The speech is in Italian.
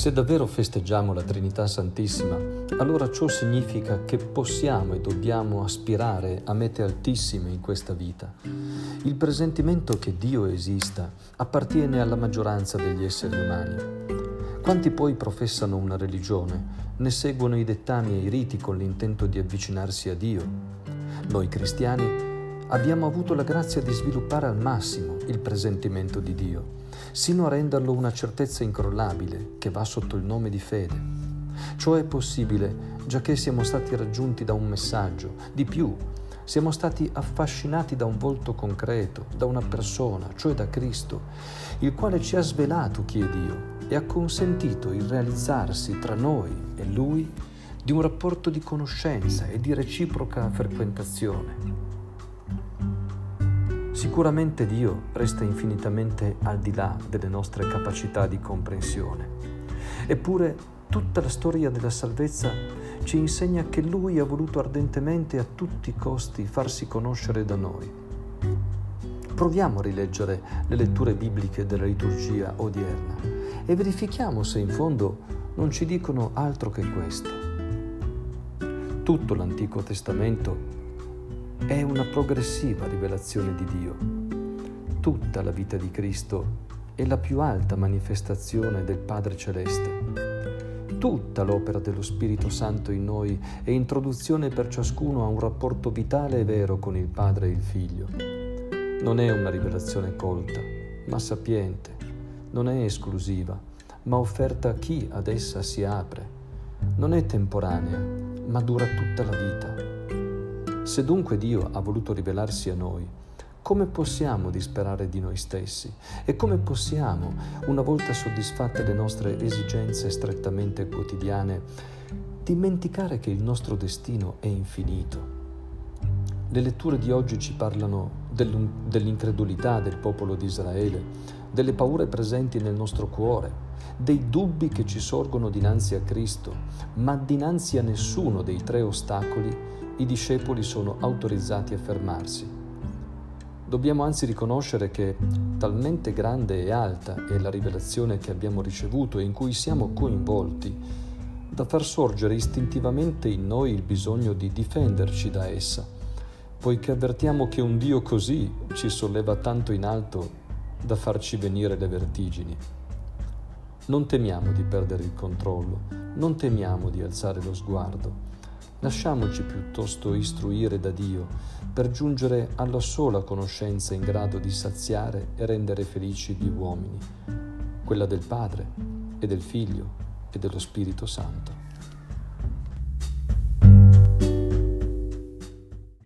Se davvero festeggiamo la Trinità Santissima, allora ciò significa che possiamo e dobbiamo aspirare a mete altissime in questa vita. Il presentimento che Dio esista appartiene alla maggioranza degli esseri umani. Quanti poi professano una religione, ne seguono i dettami e i riti con l'intento di avvicinarsi a Dio. Noi cristiani abbiamo avuto la grazia di sviluppare al massimo il presentimento di Dio, sino a renderlo una certezza incrollabile che va sotto il nome di fede. Ciò è possibile già che siamo stati raggiunti da un messaggio, di più, siamo stati affascinati da un volto concreto, da una persona, cioè da Cristo, il quale ci ha svelato chi è Dio e ha consentito il realizzarsi tra noi e Lui di un rapporto di conoscenza e di reciproca frequentazione. Sicuramente Dio resta infinitamente al di là delle nostre capacità di comprensione. Eppure tutta la storia della salvezza ci insegna che Lui ha voluto ardentemente a tutti i costi farsi conoscere da noi. Proviamo a rileggere le letture bibliche della liturgia odierna e verifichiamo se in fondo non ci dicono altro che questo. Tutto l'Antico Testamento è una progressiva rivelazione di Dio. Tutta la vita di Cristo è la più alta manifestazione del Padre Celeste. Tutta l'opera dello Spirito Santo in noi è introduzione per ciascuno a un rapporto vitale e vero con il Padre e il Figlio. Non è una rivelazione colta, ma sapiente. Non è esclusiva, ma offerta a chi ad essa si apre. Non è temporanea, ma dura tutta la vita. Se dunque Dio ha voluto rivelarsi a noi, come possiamo disperare di noi stessi? E come possiamo, una volta soddisfatte le nostre esigenze strettamente quotidiane, dimenticare che il nostro destino è infinito? Le letture di oggi ci parlano dell'incredulità del popolo di Israele, delle paure presenti nel nostro cuore, dei dubbi che ci sorgono dinanzi a Cristo, ma dinanzi a nessuno dei tre ostacoli i discepoli sono autorizzati a fermarsi. Dobbiamo anzi riconoscere che talmente grande e alta è la rivelazione che abbiamo ricevuto e in cui siamo coinvolti, da far sorgere istintivamente in noi il bisogno di difenderci da essa, poiché avvertiamo che un Dio così ci solleva tanto in alto da farci venire le vertigini. Non temiamo di perdere il controllo, non temiamo di alzare lo sguardo Lasciamoci piuttosto istruire da Dio per giungere alla sola conoscenza in grado di saziare e rendere felici gli uomini, quella del Padre e del Figlio e dello Spirito Santo.